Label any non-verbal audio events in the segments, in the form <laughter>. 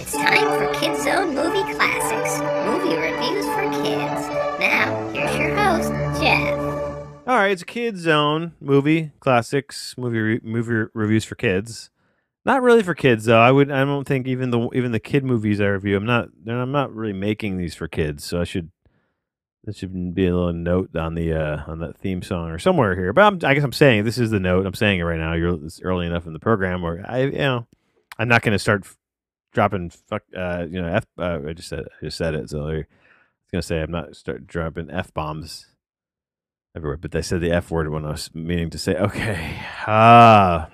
It's time for Kids Zone Movie Classics, movie reviews for kids. Now, here's your host, Jeff. All right, it's Kids Zone movie classics, movie re- movie re- reviews for kids. Not really for kids though. I would. I don't think even the even the kid movies I review. I'm not. I'm not really making these for kids. So I should. There should be a little note on the uh, on that theme song or somewhere here. But I'm, I guess I'm saying this is the note. I'm saying it right now. You're it's early enough in the program where I you know I'm not going to start dropping fuck uh, you know f. Uh, I just said I just said it. So I was to say I'm not start dropping f bombs everywhere. But they said the f word when I was meaning to say okay. Ah.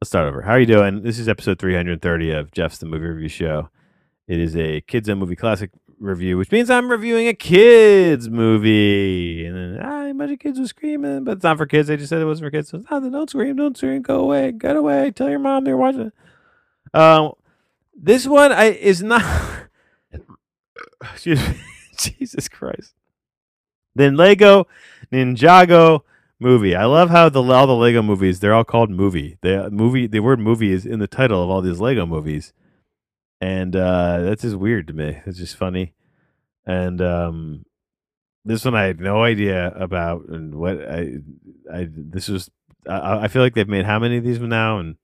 Let's start over. How are you doing? This is episode 330 of Jeff's the Movie Review Show. It is a kids and movie classic review, which means I'm reviewing a kids movie. And then ah, a bunch of kids were screaming, but it's not for kids. They just said it wasn't for kids. So oh, don't scream, don't scream, go away, get away. Tell your mom they're watching. Um, this one I is not. <laughs> Excuse me. <laughs> Jesus Christ. Then Lego Ninjago movie. I love how the all the Lego movies they're all called movie. The movie the word movie is in the title of all these Lego movies, and uh, that's just weird to me. It's just funny, and um, this one I had no idea about, and what I I this was I, I feel like they've made how many of these now, and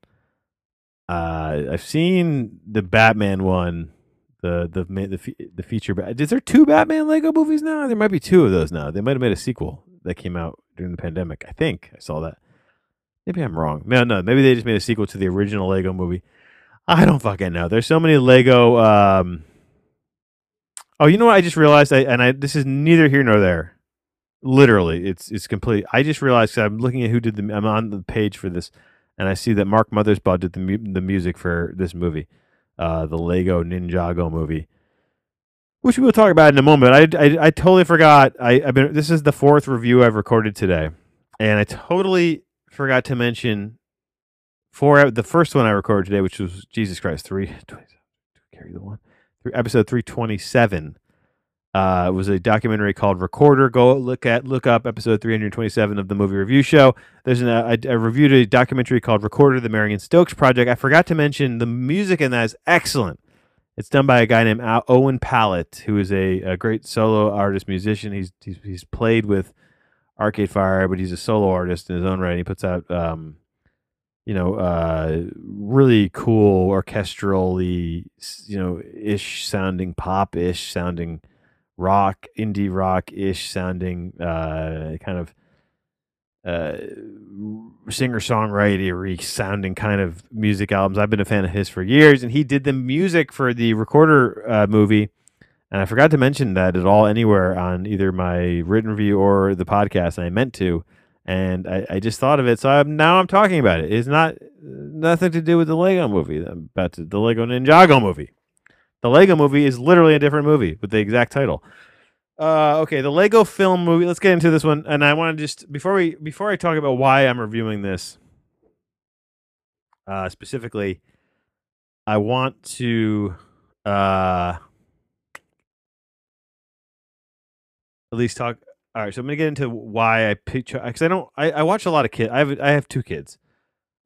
uh, I've seen the Batman one. The the the the feature. Is there two Batman Lego movies now? There might be two of those now. They might have made a sequel that came out during the pandemic. I think I saw that. Maybe I'm wrong. No, no. Maybe they just made a sequel to the original Lego movie. I don't fucking know. There's so many Lego. Um... Oh, you know what? I just realized. I and I. This is neither here nor there. Literally, it's it's complete. I just realized 'cause I'm looking at who did the. I'm on the page for this, and I see that Mark Mothersbaugh did the mu- the music for this movie, uh, the Lego Ninjago movie which we will talk about in a moment. I, I, I totally forgot. I, I've been. This is the fourth review I've recorded today, and I totally forgot to mention for the first one I recorded today, which was Jesus Christ three. <laughs> Carry the one. Episode three twenty seven. Uh, it was a documentary called Recorder. Go look at look up episode 327 of the movie review show. There's an I, I reviewed a documentary called Recorder: The Marion Stokes Project. I forgot to mention the music in that is excellent. It's done by a guy named Owen Pallett, who is a, a great solo artist musician. He's, he's he's played with Arcade Fire, but he's a solo artist in his own right. He puts out um, you know, uh, really cool orchestrally, you know, ish sounding pop ish sounding rock, indie rock ish sounding uh, kind of uh, singer songwriter sounding kind of music albums. I've been a fan of his for years, and he did the music for the recorder uh, movie. And I forgot to mention that at all anywhere on either my written review or the podcast, and I meant to. And I, I just thought of it, so I'm, now I'm talking about it. It's not nothing to do with the Lego movie. About to, the Lego Ninjago movie. The Lego movie is literally a different movie with the exact title. Uh, okay, the Lego film movie. Let's get into this one, and I want to just before we before I talk about why I'm reviewing this uh, specifically, I want to uh, at least talk. All right, so I'm gonna get into why I picture because I don't. I, I watch a lot of kids. I have I have two kids.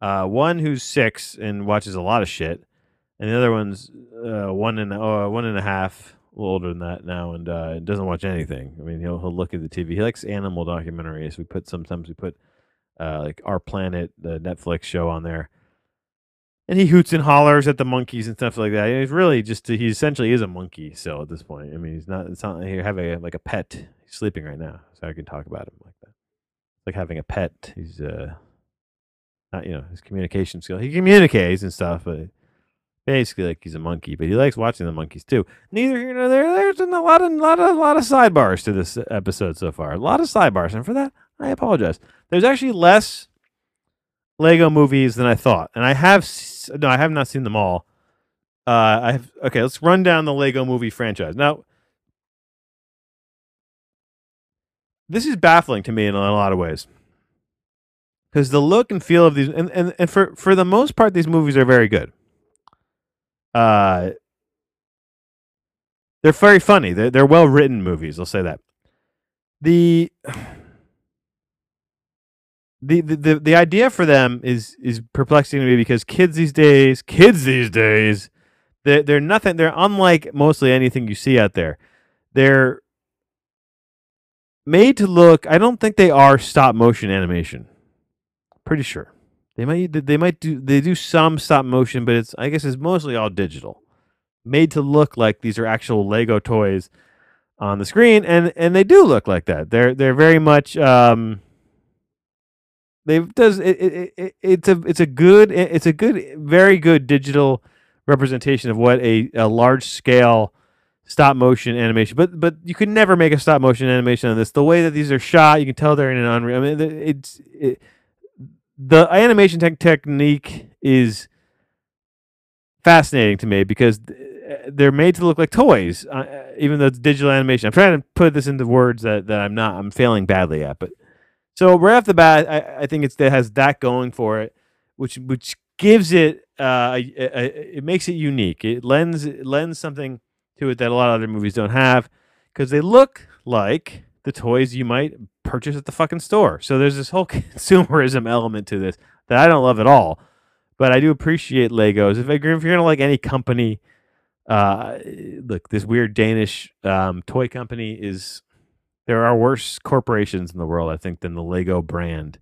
Uh, one who's six and watches a lot of shit, and the other one's uh, one and uh, one and a half, a little older than that now, and uh, doesn't watch anything. I mean, he'll he'll look at the TV. He likes animal documentaries. We put sometimes we put uh, like Our Planet, the Netflix show, on there, and he hoots and hollers at the monkeys and stuff like that. He's really just he essentially is a monkey still at this point. I mean, he's not. It's not like you have a like a pet. He's sleeping right now, so I can talk about him like that. Like having a pet. He's uh not you know his communication skill. He communicates and stuff, but basically like he's a monkey. But he likes watching the monkeys too. Neither here nor there. There's been a lot of lot of lot of sidebars to this episode so far. A lot of sidebars, and for that I apologize. There's actually less Lego movies than I thought, and I have no, I have not seen them all. Uh, I have okay. Let's run down the Lego movie franchise now. This is baffling to me in a lot of ways because the look and feel of these, and, and, and for for the most part, these movies are very good. Uh, they're very funny. They're they're well written movies. I'll say that. <sighs> The the, the the idea for them is is perplexing to me because kids these days, kids these days, they're, they're nothing. They're unlike mostly anything you see out there. They're made to look. I don't think they are stop motion animation. Pretty sure they might they might do they do some stop motion, but it's I guess it's mostly all digital, made to look like these are actual Lego toys on the screen, and and they do look like that. They're they're very much. Um, they does it, it, it, it's a it's a good it's a good very good digital representation of what a, a large scale stop motion animation. But but you could never make a stop motion animation on this. The way that these are shot you can tell they're in an unreal i mean it's it, the animation tech technique is fascinating to me because they're made to look like toys uh, even though it's digital animation. I'm trying to put this into words that, that i'm not i'm failing badly at but so right off the bat, I, I think it's that has that going for it, which which gives it uh, a, a, it makes it unique. It lends it lends something to it that a lot of other movies don't have because they look like the toys you might purchase at the fucking store. So there's this whole <laughs> consumerism element to this that I don't love at all, but I do appreciate Legos. If, if you're gonna like any company, uh, look, this weird Danish um, toy company is there are worse corporations in the world, I think, than the Lego brand.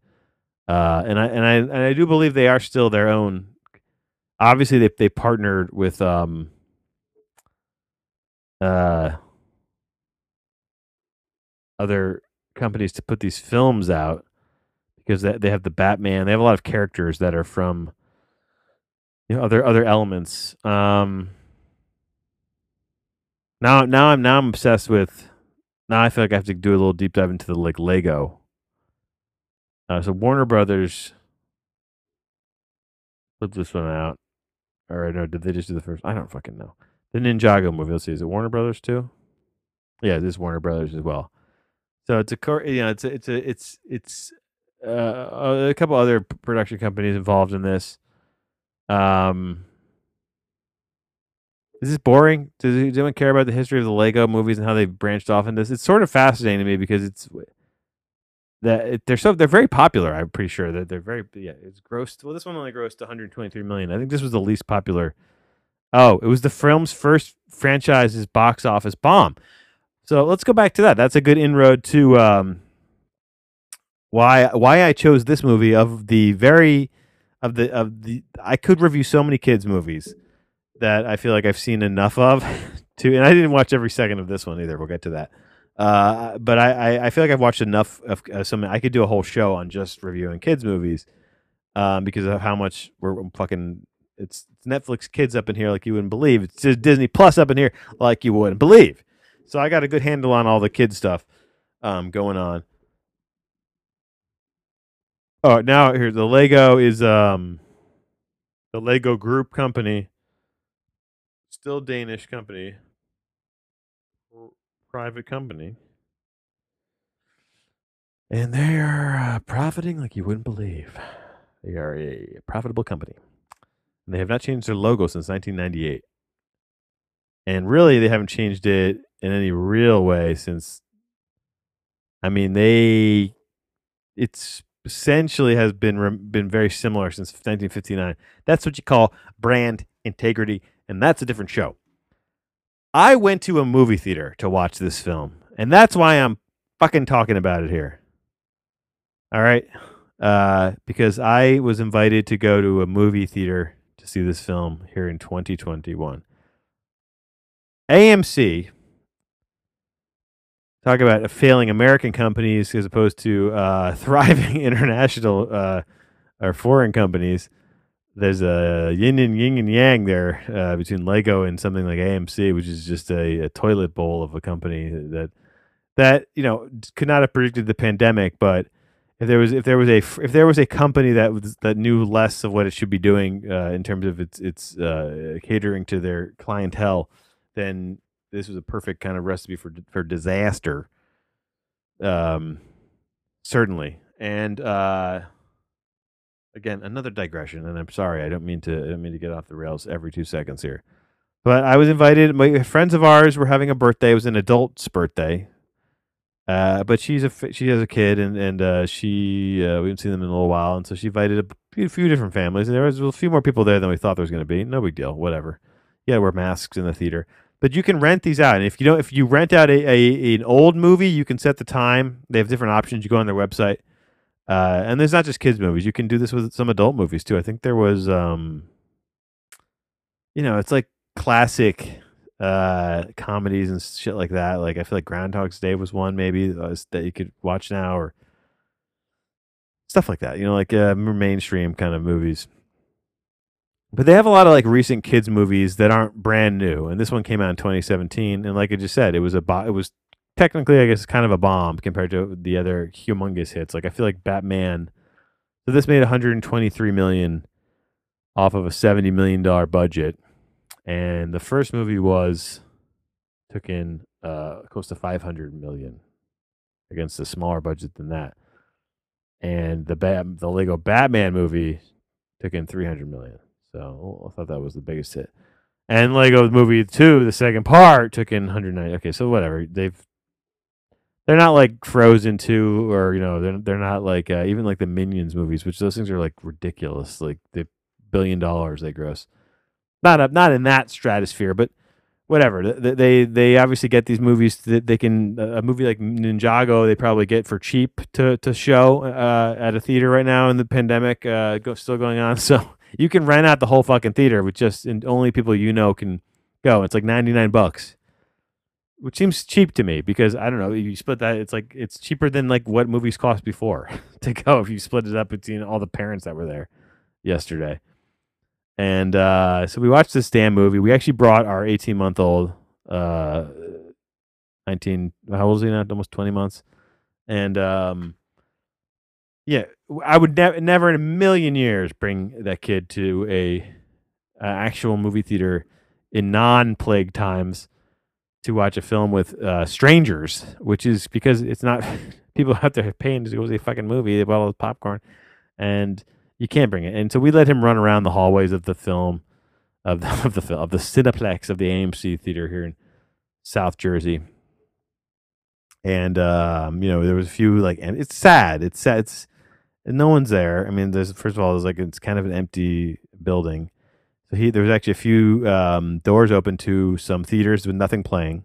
Uh, and I and I and I do believe they are still their own. Obviously, they they partnered with um, uh, other companies to put these films out because they, have the Batman. They have a lot of characters that are from you know other other elements. Um, now now I'm now I'm obsessed with now I feel like I have to do a little deep dive into the like Lego. Uh, so Warner Brothers put this one out. Or no, did they just do the first? I don't fucking know. The Ninjago movie. Let's see. Is it Warner Brothers too? Yeah, this is Warner Brothers as well. So it's a you know it's a, it's a it's it's uh, a couple other production companies involved in this. Um, is this boring? Does, anyone care about the history of the Lego movies and how they've branched off in this? It's sort of fascinating to me because it's that it, they're so they're very popular. I'm pretty sure that they're very yeah. It's grossed. Well, this one only grossed 123 million. I think this was the least popular. Oh, it was the film's first franchise's box office bomb. So let's go back to that. That's a good inroad to um, why why I chose this movie of the very of the of the I could review so many kids movies that I feel like I've seen enough of <laughs> to, and I didn't watch every second of this one either. We'll get to that. Uh, but I, I, I, feel like I've watched enough of uh, some. I could do a whole show on just reviewing kids movies, um, because of how much we're fucking. It's, Netflix kids up in here like you wouldn't believe. It's Disney Plus up in here like you wouldn't believe. So I got a good handle on all the kid stuff um, going on. Oh, now here the Lego is um, the Lego Group company still Danish company, private company, and they are uh, profiting like you wouldn't believe. They are a profitable company, and they have not changed their logo since 1998. And really, they haven't changed it in any real way since. I mean, they it's essentially has been been very similar since 1959. That's what you call brand integrity and that's a different show. I went to a movie theater to watch this film, and that's why I'm fucking talking about it here. All right. Uh, because I was invited to go to a movie theater to see this film here in 2021. AMC, talk about failing American companies as opposed to uh, <laughs> thriving <laughs> international uh, or foreign companies there's a yin and yin and yang there uh, between Lego and something like AMC, which is just a, a, toilet bowl of a company that that you know could not have predicted the pandemic. But if there was if there was a if there was a company that was that knew less of what it should be doing uh, in terms of its its uh, catering to their clientele, then this was a perfect kind of recipe for for disaster. Um, certainly, and uh again another digression and i'm sorry i don't mean to i don't mean to get off the rails every two seconds here but i was invited my friends of ours were having a birthday it was an adult's birthday Uh, but she's a she has a kid and and uh, she uh, we haven't seen them in a little while, and so she invited a few, few different families. And there was a few more people there than we thought there was going to be. No big deal, whatever. Yeah, wear masks in the theater, but you can rent these out. And if you don't, if you rent out a, a an old movie, you can set the time. They have different options. You go on their website, uh, and there's not just kids movies. You can do this with some adult movies too. I think there was, um, you know, it's like classic uh comedies and shit like that. Like I feel like Groundhog's Day was one maybe uh, that you could watch now or stuff like that. You know, like uh, mainstream kind of movies. But they have a lot of like recent kids movies that aren't brand new, and this one came out in 2017. And like I just said, it was a bo- it was technically I guess kind of a bomb compared to the other humongous hits. Like I feel like Batman. So this made 123 million off of a 70 million dollar budget and the first movie was took in uh, close to 500 million against a smaller budget than that. And the Bat- the Lego Batman movie took in 300 million. So I thought that was the biggest hit. And Lego movie 2, the second part took in 190. Okay, so whatever. They've they're not like Frozen 2 or you know, they're they're not like uh, even like the Minions movies, which those things are like ridiculous. Like the billion dollars they gross not up, not in that stratosphere, but whatever. They they, they obviously get these movies that they can a movie like Ninjago they probably get for cheap to to show uh, at a theater right now in the pandemic uh, go, still going on. <laughs> So you can rent out the whole fucking theater with just and only people you know can go. It's like ninety nine bucks. Which seems cheap to me because I don't know. You split that, it's like it's cheaper than like what movies cost before <laughs> to go if you split it up between all the parents that were there yesterday. And uh, so we watched this damn movie. We actually brought our 18 month old, uh, 19, how old is he now? Almost 20 months. And um, yeah, I would ne- never in a million years bring that kid to a, a actual movie theater in non plague times to watch a film with uh, strangers, which is because it's not <laughs> people out there paying to go see a fucking movie. They bought all the popcorn. And you can't bring it. And so we let him run around the hallways of the film, of the <laughs> of the of the Cineplex of the AMC theater here in South Jersey. And um, you know, there was a few like, and it's sad. It's sad. It's no one's there. I mean, there's first of all, there's like it's kind of an empty building. So he there was actually a few um, doors open to some theaters with nothing playing,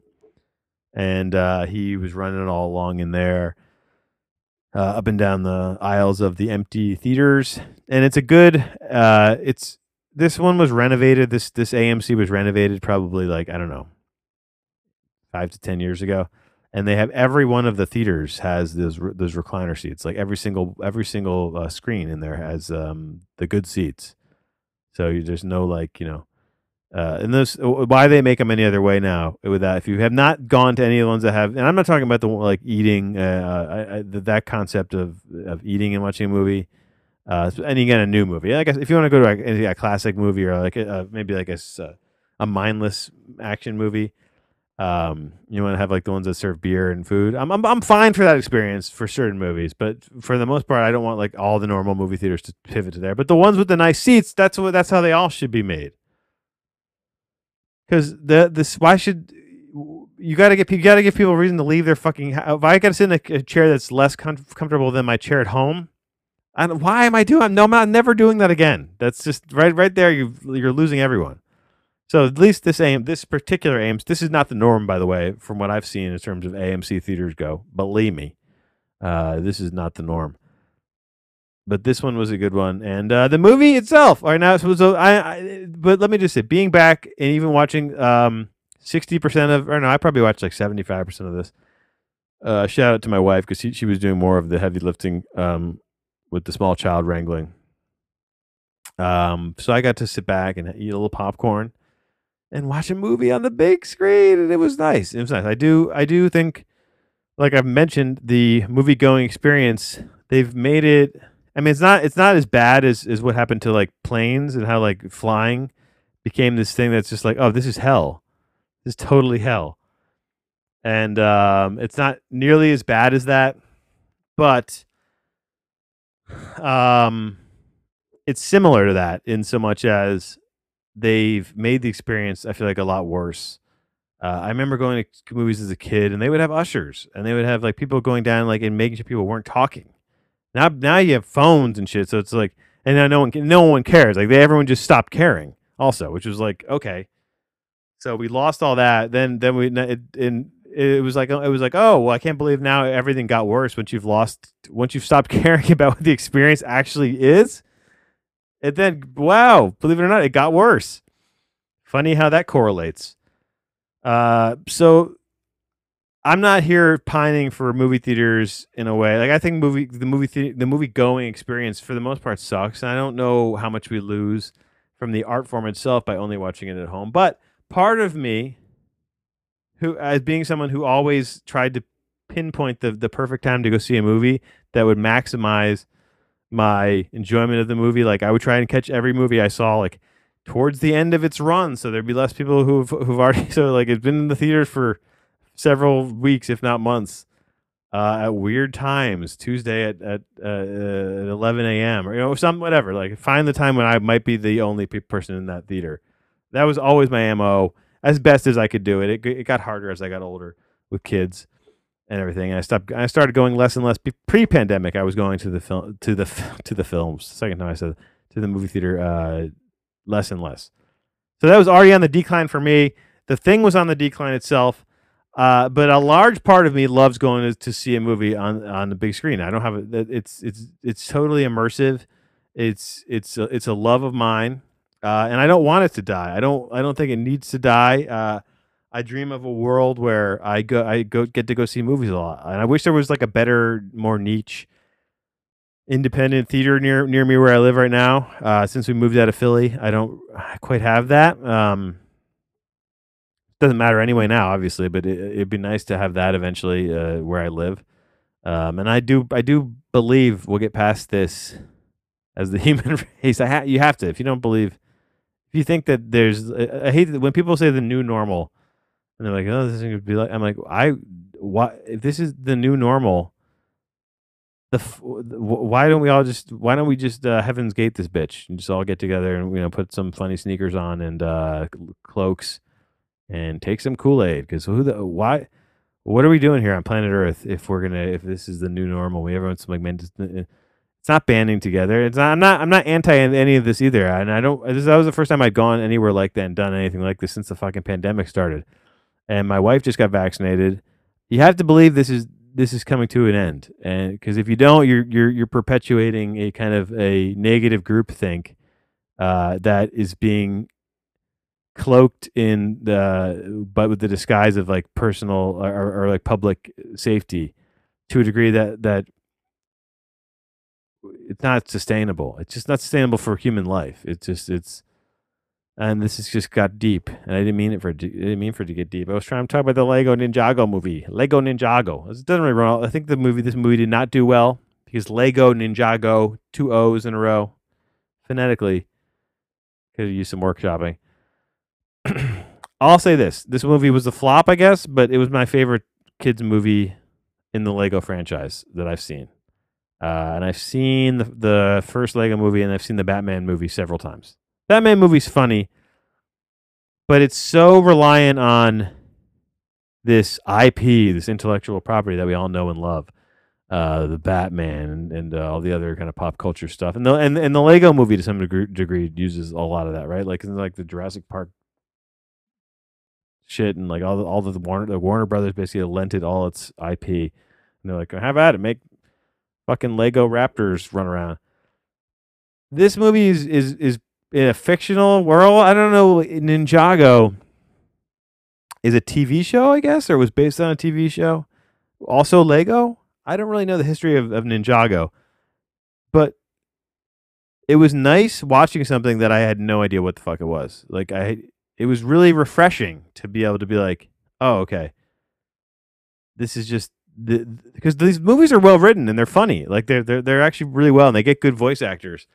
and uh, he was running all along in there uh, up and down the aisles of the empty theaters, and it's a good. Uh, it's this one was renovated. This this AMC was renovated probably like I don't know, five to ten years ago, and they have every one of the theaters has those those recliner seats. Like every single every single uh, screen in there has um, the good seats. So you, there's no like you know uh, and this why they make them any other way now with that. If you have not gone to any of the ones that have, and I'm not talking about the like eating, uh, I, I, that concept of of eating and watching a movie. Uh, and you get a new movie. I guess if you want to go to a, a classic movie or like a, maybe like a a mindless action movie, um, you want to have like the ones that serve beer and food. I'm, I'm I'm fine for that experience for certain movies, but for the most part, I don't want like all the normal movie theaters to pivot to there. But the ones with the nice seats, that's what that's how they all should be made because the this why should you got to get you got to give people a reason to leave their fucking if I got to sit in a, a chair that's less com- comfortable than my chair at home. And why am I doing? No, I'm not never doing that again. That's just right, right there. You you're losing everyone. So at least this aim, this particular aims. This is not the norm, by the way, from what I've seen in terms of AMC theaters go. Believe me, uh, this is not the norm but this one was a good one, and uh, the movie itself. All right, now so, so I, I, but let me just say, being back and even watching um sixty percent of, or no, I probably watched like seventy five percent of this. Uh, shout out to my wife because she she was doing more of the heavy lifting um with the small child wrangling. Um, so I got to sit back and eat a little popcorn and watch a movie on the big screen, and it was nice. It was nice. I do I do think, like I've mentioned, the movie going experience. They've made it I mean, it's not it's not as bad as as what happened to like planes and how like flying became this thing that's just like, oh, this is hell. This is totally hell. And um, it's not nearly as bad as that, but um, it's similar to that in so much as they've made the experience I feel like a lot worse Uh, I remember going to movies as a kid, and they would have ushers, and they would have like people going down, like and making sure people weren't talking. Now, now you have phones and shit, so it's like, and now no one, no one cares. Like they, everyone just stopped caring, also, which was like, okay. So we lost all that. Then, then we, it, and it was like, it was like, oh, well, I can't believe now everything got worse once you've lost, once you've stopped <laughs> caring about what the experience actually is. And then, wow, believe it or not, it got worse. Funny how that correlates. Uh, so I'm not here pining for movie theaters in a way. Like I think movie the movie the, the movie going experience for the most part sucks. And I don't know how much we lose from the art form itself by only watching it at home. But part of me, who as being someone who always tried to pinpoint the the perfect time to go see a movie that would maximize my enjoyment of the movie. Like I would try and catch every movie I saw like towards the end of its run, so there'd be less people who've who've already <laughs> so like it's been in the theater for several weeks, if not months, uh, at weird times. Tuesday at at, uh, at 11 a.m. or you know some whatever. Like find the time when I might be the only pe- person in that theater. That was always my mo, as best as I could do it. It it got harder as I got older with kids and everything. And I stopped. I started going less and less. Pre-pandemic, I was going to the film to the <laughs> to the films. Second time I said to the movie theater, uh, less and less. So that was already on the decline for me. The thing was on the decline itself. Uh, but a large part of me loves going to, to, see a movie on on the big screen. I don't have it. It's it's it's totally immersive. It's it's a, it's a love of mine, uh, and I don't want it to die. I don't I don't think it needs to die. Uh, I dream of a world where I go I go get to go see movies a lot, and I wish there was like a better, more niche, independent theater near near me where I live right now. Uh, since we moved out of Philly, I don't quite have that. Um, doesn't matter anyway now, obviously, but it, would be nice to have that eventually uh, where I live. Um, and I do I do believe we'll get past this as the <laughs> human race. I ha- you have to if you don't believe if you think that there's I hate when people say the new normal and they're like, "Oh, this is gonna be like." I'm like, "I why if this is the new normal." The, why don't we all just why don't we just uh, Heaven's Gate this bitch and just all get together and you know put some funny sneakers on and uh, cloaks and take some Kool Aid because who the why what are we doing here on planet Earth if we're gonna if this is the new normal? We everyone's like man uh, it's not banding together. It's not I'm not I'm not anti any of this either. And I don't this that was the first time I'd gone anywhere like that and done anything like this since the fucking pandemic started. And my wife just got vaccinated. You have to believe this is this is coming to an end, and because if you don't, you're you're you're perpetuating a kind of a negative group think uh, that is being cloaked in the but with the disguise of like personal or, or like public safety to a degree that that it's not sustainable. It's just not sustainable for human life. It's just it's and this has just got deep. And I didn't mean it for I didn't mean for it to get deep. I was trying to talk about the Lego Ninjago movie, Lego Ninjago. It doesn't really run. I think the movie, this movie, did not do well because Lego Ninjago, two O's in a row, phonetically, could have used some workshopping. <clears throat> I'll say this: this movie was a flop, I guess, but it was my favorite kids movie in the Lego franchise that I've seen. Uh, and I've seen the, the first Lego movie, and I've seen the Batman movie several times. Batman movie's funny, but it's so reliant on this IP, this intellectual property that we all know and love. Uh, the Batman and, and uh, all the other kind of pop culture stuff, and the and, and the Lego movie to some degree, degree uses a lot of that, right? Like like the Jurassic Park shit, and like all the all the Warner the Warner Brothers basically lented all its IP, and they're like, have at it, make fucking Lego Raptors run around. This movie is is is in a fictional world. I don't know. Ninjago is a TV show, I guess, or was based on a TV show. Also Lego. I don't really know the history of, of Ninjago, but it was nice watching something that I had no idea what the fuck it was. Like I, it was really refreshing to be able to be like, oh, okay, this is just the because these movies are well written and they're funny. Like they're they're they're actually really well and they get good voice actors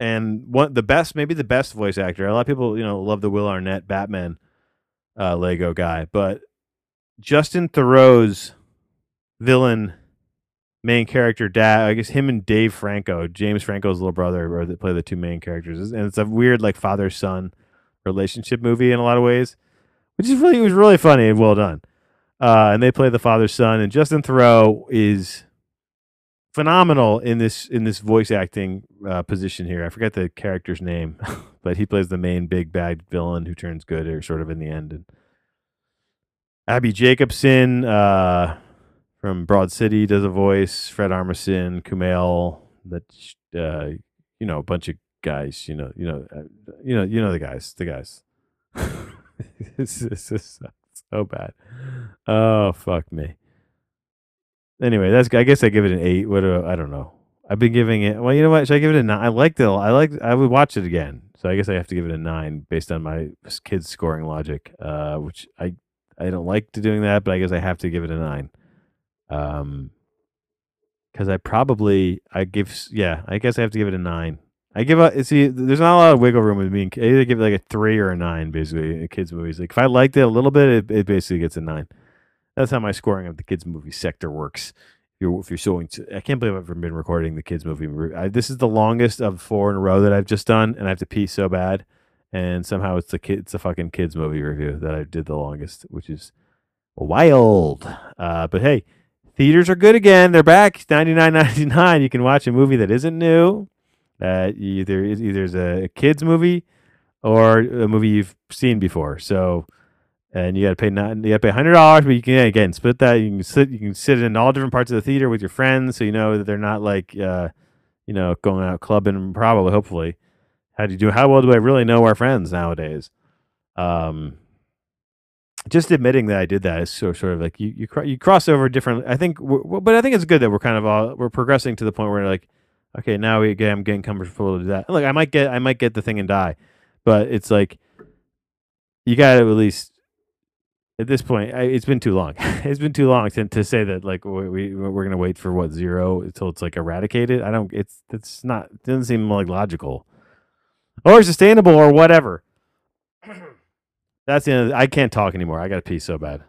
and one the best, maybe the best voice actor. A lot of people, you know, love the Will Arnett Batman uh, Lego guy, but Justin Theroux's villain main character dad i guess him and dave franco james franco's little brother or play the two main characters and it's a weird like father son relationship movie in a lot of ways which is really it was really funny and well done. Uh, and they play the father son, and Justin Theroux is phenomenal in this in this voice acting uh, position here. I forget the character's name, <laughs> but he plays the main big bad villain who turns good, or sort of in the end. And Abbi Jacobson uh, from Broad City does a voice. Fred Armisen, Kumail, that uh, you know, a bunch of guys. You know, you know, uh, you know, you know the guys, the guys. <laughs> this, is so bad. Oh fuck me. Anyway, that's. I guess I give it an eight. What do I don't know. I've been giving it. Well, you know what? Should I give it a nine? I liked it. I like. I would watch it again. So I guess I have to give it a nine based on my kids scoring logic, uh, which I I don't like to doing that, but I guess I have to give it a nine. Um, because I probably I give yeah I guess I have to give it a nine. I give a see. There's not a lot of wiggle room with me. I either give it like a three or a nine, basically. Kids movies, like if I liked it a little bit, it, it basically gets a nine. That's how my scoring of the kids movie sector works. If you're if you're showing, to, I can't believe I've ever been recording the kids movie. I, this is the longest of four in a row that I've just done, and I have to pee so bad. And somehow it's the kid, it's a fucking kids movie review that I did the longest, which is wild. Uh, but hey, theaters are good again. They're back. Ninety nine ninety nine. You can watch a movie that isn't new uh, either either is a kids movie or a movie you've seen before. So, and you got to pay not you got to pay hundred dollars, but you can again split that. You can sit you can sit in all different parts of the theater with your friends, so you know that they're not like uh, you know going out clubbing. Probably, hopefully, how do you do? How well do I really know our friends nowadays? Um, just admitting that I did that is so sort of like you you you cross over different. I think, but I think it's good that we're kind of all we're progressing to the point where like okay, now we get, I'm getting comfortable to do that. Look, I might get I might get the thing and die, but it's like you got to at least at this point. I, it's been too long. <laughs> it's been too long to, to say that like we, we we're gonna wait for what zero until it's like eradicated. I don't. It's it's not. It doesn't seem like logical or sustainable or whatever. <coughs> That's the end. Of, I can't talk anymore. I got to pee so bad.